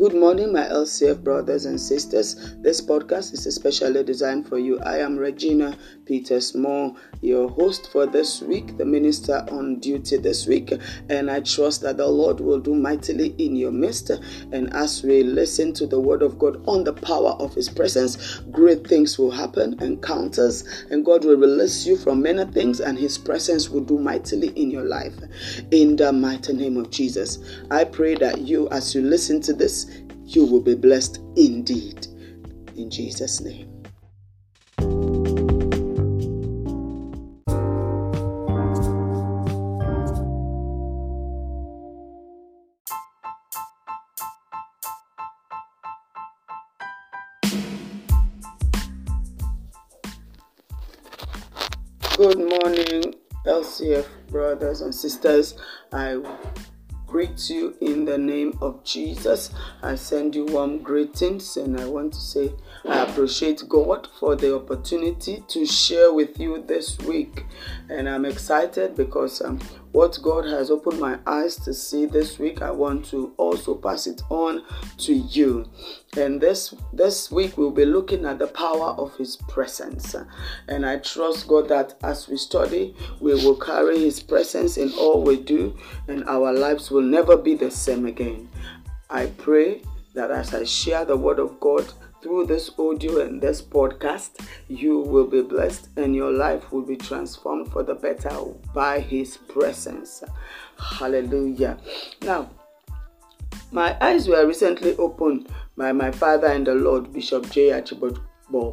Good morning, my LCF brothers and sisters. This podcast is especially designed for you. I am Regina Peters Moore, your host for this week, the minister on duty this week, and I trust that the Lord will do mightily in your midst. And as we listen to the word of God on the power of His presence, great things will happen, encounters, and God will release you from many things, and His presence will do mightily in your life. In the mighty name of Jesus, I pray that you, as you listen to this, you will be blessed indeed. In Jesus' name. Good morning, LCF brothers and sisters. I greet you in the name of Jesus. I send you warm greetings and I want to say I appreciate God for the opportunity to share with you this week. And I'm excited because um, what God has opened my eyes to see this week, I want to also pass it on to you. And this this week we'll be looking at the power of his presence. And I trust God that as we study, we will carry his presence in all we do and our lives will never be the same again. I pray that as I share the word of God through this audio and this podcast, you will be blessed and your life will be transformed for the better by His presence. Hallelujah. Now, my eyes were recently opened by my father and the Lord, Bishop J. Archibald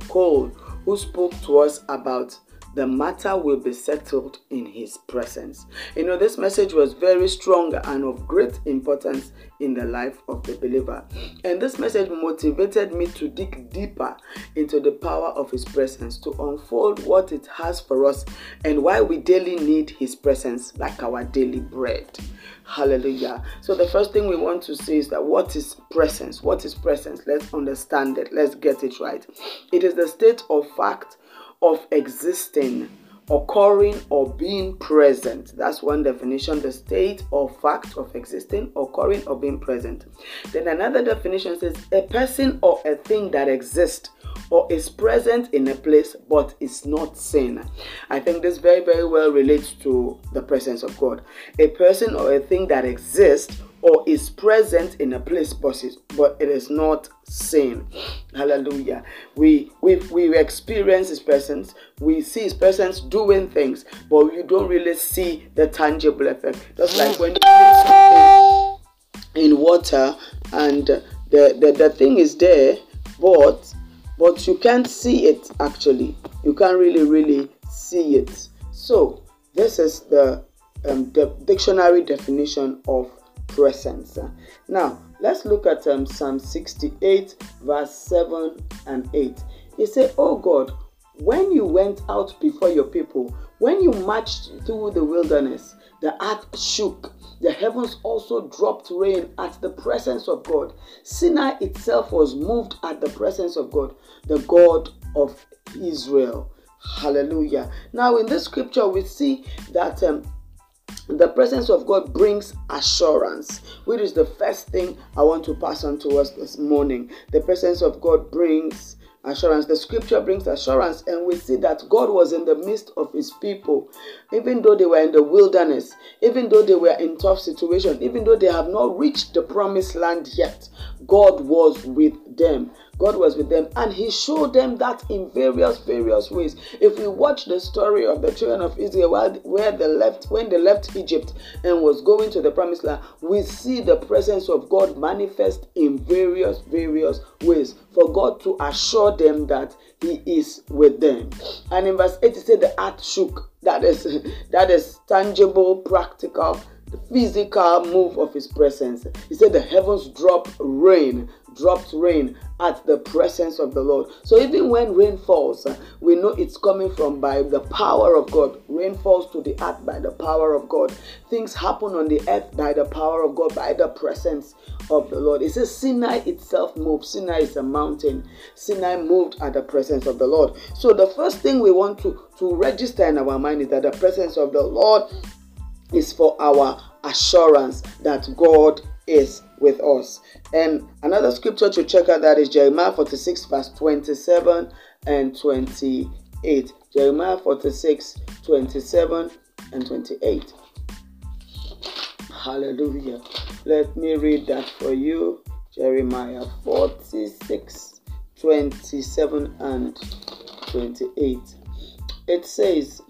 Cole, who spoke to us about the matter will be settled in his presence. You know, this message was very strong and of great importance in the life of the believer. And this message motivated me to dig deeper into the power of his presence, to unfold what it has for us and why we daily need his presence like our daily bread. Hallelujah. So, the first thing we want to see is that what is presence? What is presence? Let's understand it. Let's get it right. It is the state of fact of existing, occurring, or being present. That's one definition the state or fact of existing, occurring, or being present. Then another definition says a person or a thing that exists or is present in a place but is not seen. I think this very, very well relates to the presence of God. A person or a thing that exists or is present in a place but it is not seen. Hallelujah. We we we experience his presence. We see his presence doing things but you don't really see the tangible effect. Just like when you put something in water and the, the the thing is there but but you can't see it actually. You can't really really see it. So this is the um, the dictionary definition of presence. Now, let's look at um, Psalm 68, verse 7 and 8. He said, Oh God, when you went out before your people, when you marched through the wilderness, the earth shook. The heavens also dropped rain at the presence of God. Sinai itself was moved at the presence of God, the God of Israel. Hallelujah. Now, in this scripture, we see that um, the presence of God brings assurance, which is the first thing I want to pass on to us this morning. The presence of God brings assurance. The scripture brings assurance, and we see that God was in the midst of his people, even though they were in the wilderness, even though they were in tough situation, even though they have not reached the promised land yet. God was with them. God was with them and he showed them that in various various ways. If we watch the story of the children of Israel where they left when they left Egypt and was going to the promised land, we see the presence of God manifest in various various ways for God to assure them that he is with them. And in verse 8 he said the earth shook. That is that is tangible, practical the physical move of his presence. He said the heavens drop rain, dropped rain at the presence of the Lord. So even when rain falls, we know it's coming from by the power of God. Rain falls to the earth by the power of God. Things happen on the earth by the power of God, by the presence of the Lord. It says Sinai itself moved. Sinai is a mountain. Sinai moved at the presence of the Lord. So the first thing we want to, to register in our mind is that the presence of the Lord is for our assurance that God is with us. And another scripture to check out that is Jeremiah 46, verse 27 and 28. Jeremiah 46, 27 and 28. Hallelujah. Let me read that for you. Jeremiah 46, 27 and 28. It says,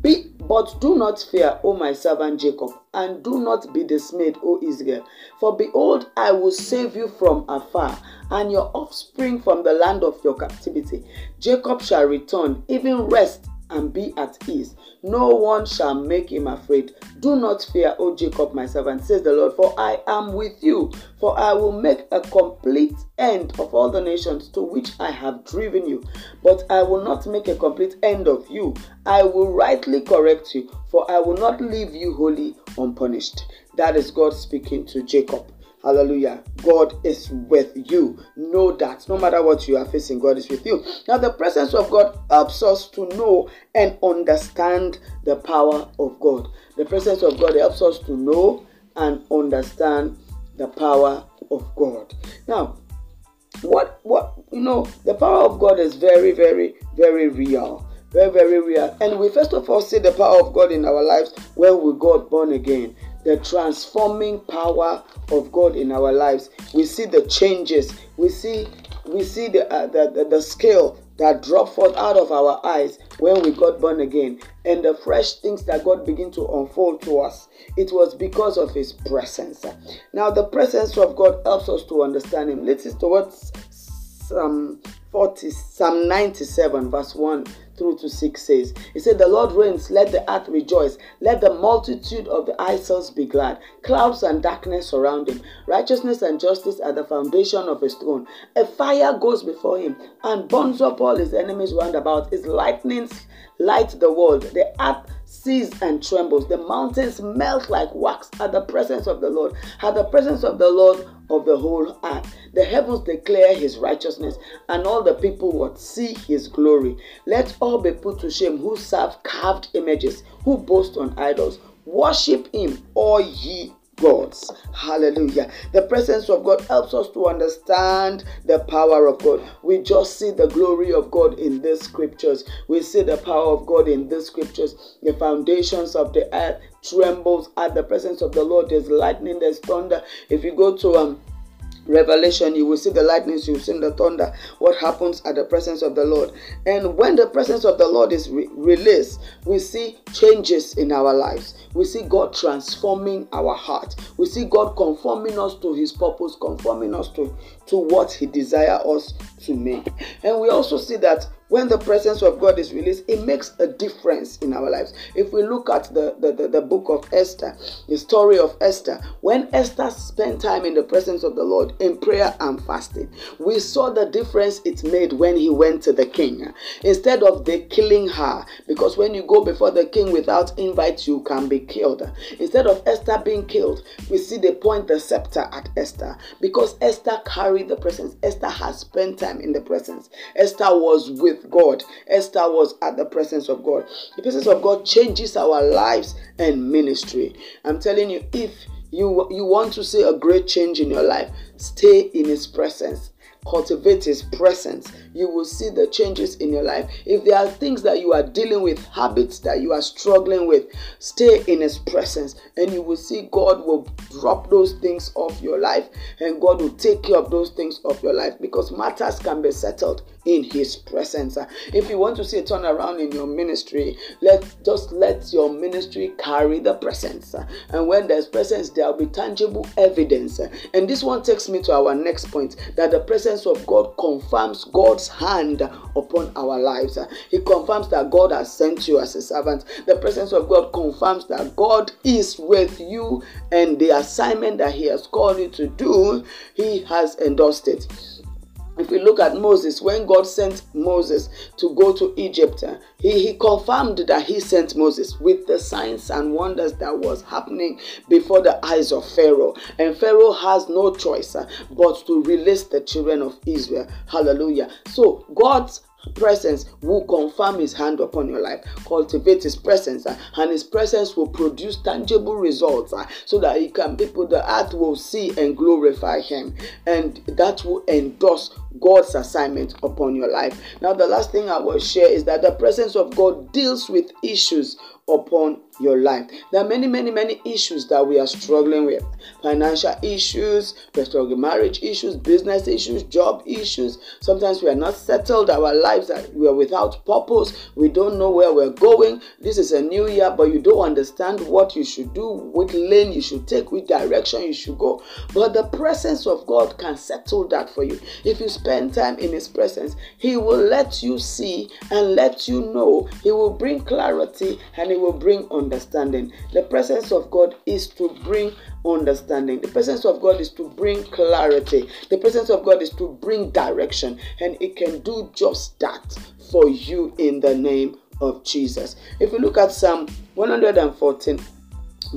be, but do not fear, O my servant Jacob, and do not be dismayed, O Israel. For behold, I will save you from afar, and your offspring from the land of your captivity. Jacob shall return, even rest and be at ease. No one shall make him afraid. Do not fear, O Jacob, my servant, says the Lord, for I am with you. For I will make a complete end of all the nations to which I have driven you. But I will not make a complete end of you. I will rightly correct you, for I will not leave you wholly unpunished. That is God speaking to Jacob. Hallelujah. God is with you. Know that no matter what you are facing, God is with you. Now, the presence of God helps us to know and understand the power of God. The presence of God helps us to know and understand the power of God. Now, what what you know, the power of God is very, very, very real. Very, very real. And we first of all see the power of God in our lives when we got born again the transforming power of God in our lives. We see the changes. We see we see the uh, the, the, the scale that dropped forth out of our eyes when we got born again and the fresh things that God began to unfold to us. It was because of His presence. Now, the presence of God helps us to understand Him. Let's see towards Psalm 40, Psalm 97, verse 1 through to 6 says, He said, The Lord reigns, let the earth rejoice, let the multitude of the isles be glad. Clouds and darkness surround him. Righteousness and justice are the foundation of his throne. A fire goes before him and burns up all his enemies round about. His lightnings light the world. The earth sees and trembles. The mountains melt like wax at the presence of the Lord. At the presence of the Lord, of the whole earth. The heavens declare his righteousness, and all the people would see his glory. Let all be put to shame who serve carved images, who boast on idols. Worship him, all ye gods. Hallelujah. The presence of God helps us to understand the power of God. We just see the glory of God in these scriptures. We see the power of God in these scriptures. The foundations of the earth trembles at the presence of the Lord. There's lightning, there's thunder. If you go to um Revelation, you will see the lightnings, you will see the thunder, what happens at the presence of the Lord. And when the presence of the Lord is re- released, we see changes in our lives. We see God transforming our heart. We see God conforming us to His purpose, conforming us to, to what He desires us to make. And we also see that when the presence of God is released, it makes a difference in our lives. If we look at the, the, the, the, book of Esther, the story of Esther, when Esther spent time in the presence of the Lord in prayer and fasting, we saw the difference it made when he went to the king. Instead of they killing her, because when you go before the king without invite, you can be killed. Instead of Esther being killed, we see they point the scepter at Esther because Esther carried the presence. Esther has spent time in the presence. Esther was with with God. Esther was at the presence of God. The presence of God changes our lives and ministry. I'm telling you, if you you want to see a great change in your life, stay in His presence cultivate his presence you will see the changes in your life if there are things that you are dealing with habits that you are struggling with stay in his presence and you will see god will drop those things off your life and god will take care of those things off your life because matters can be settled in his presence uh, if you want to see a turnaround in your ministry let just let your ministry carry the presence uh, and when there's presence there will be tangible evidence uh, and this one takes me to our next point that the presence of God confirms God's hand upon our lives. He confirms that God has sent you as a servant. The presence of God confirms that God is with you and the assignment that He has called you to do, He has endorsed it if we look at Moses, when God sent Moses to go to Egypt, uh, he, he confirmed that he sent Moses with the signs and wonders that was happening before the eyes of Pharaoh. And Pharaoh has no choice uh, but to release the children of Israel. Hallelujah. So God's presence will confirm his hand upon your life cultivate his presence uh, and his presence will produce tangible results so that he can people the earth will see and glorify him and that will endorse God's assignment upon your life. Now, the last thing I will share is that the presence of God deals with issues upon your life. There are many, many, many issues that we are struggling with financial issues, we're struggling marriage issues, business issues, job issues. Sometimes we are not settled, our lives are we are without purpose, we don't know where we're going. This is a new year, but you don't understand what you should do, which lane you should take, which direction you should go. But the presence of God can settle that for you. If you spend time in His presence, He will let you see and let you know. He will bring clarity and He will bring understanding. The presence of God is to bring understanding. The presence of God is to bring clarity. The presence of God is to bring direction. And it can do just that for you in the name of Jesus. If you look at Psalm 114,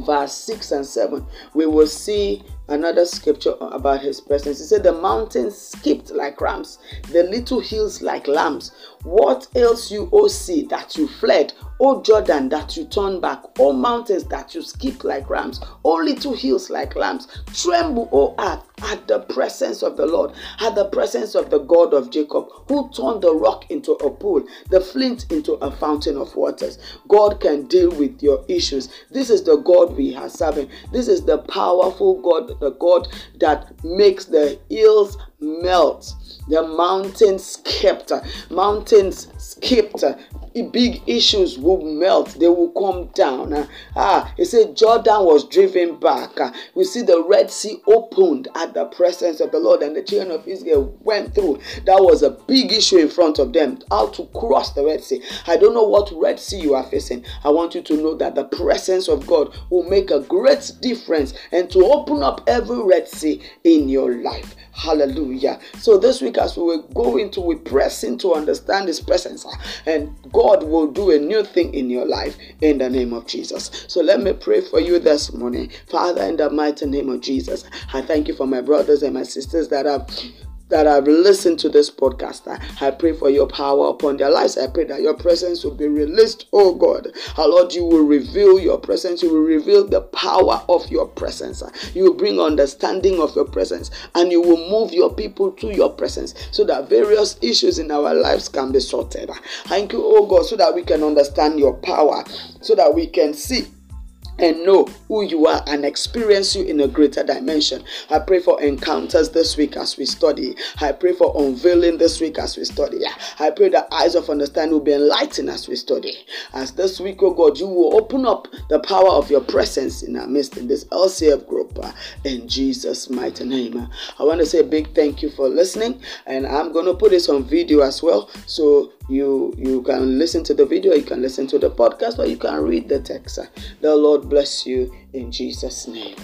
verse 6 and 7, we will see another scripture about his presence. He said, The mountains skipped like rams, the little hills like lambs. What ails you, O sea, that you fled? O Jordan, that you turn back? O mountains, that you skip like rams? O little hills like lambs? Tremble, O earth, at the presence of the Lord, at the presence of the God of Jacob, who turned the rock into a pool, the flint into a fountain of waters. God can deal with your issues. This is the God we are serving. This is the powerful God, the God that makes the hills melt. The mountains skipped, mountains skipped, big issues will melt, they will come down. Ah, he said Jordan was driven back. We see the Red Sea opened at the presence of the Lord, and the children of Israel went through. That was a big issue in front of them how to cross the Red Sea. I don't know what Red Sea you are facing. I want you to know that the presence of God will make a great difference and to open up every Red Sea in your life. Hallelujah. So this week, as we go into, we press into understand His presence, uh, and God will do a new thing in your life in the name of Jesus. So let me pray for you this morning, Father, in the mighty name of Jesus. I thank you for my brothers and my sisters that have that have listened to this podcast. I pray for your power upon their lives. I pray that your presence will be released, oh God. Our Lord, you will reveal your presence. You will reveal the power of your presence. You will bring understanding of your presence and you will move your people to your presence so that various issues in our lives can be sorted. Thank you, oh God, so that we can understand your power, so that we can see and know who you are and experience you in a greater dimension. I pray for encounters this week as we study. I pray for unveiling this week as we study. I pray the eyes of understanding will be enlightened as we study. As this week, oh God, you will open up the power of your presence in our midst in this LCF group in Jesus' mighty name. I want to say a big thank you for listening, and I'm going to put this on video as well. So you you can listen to the video you can listen to the podcast or you can read the text the lord bless you in jesus name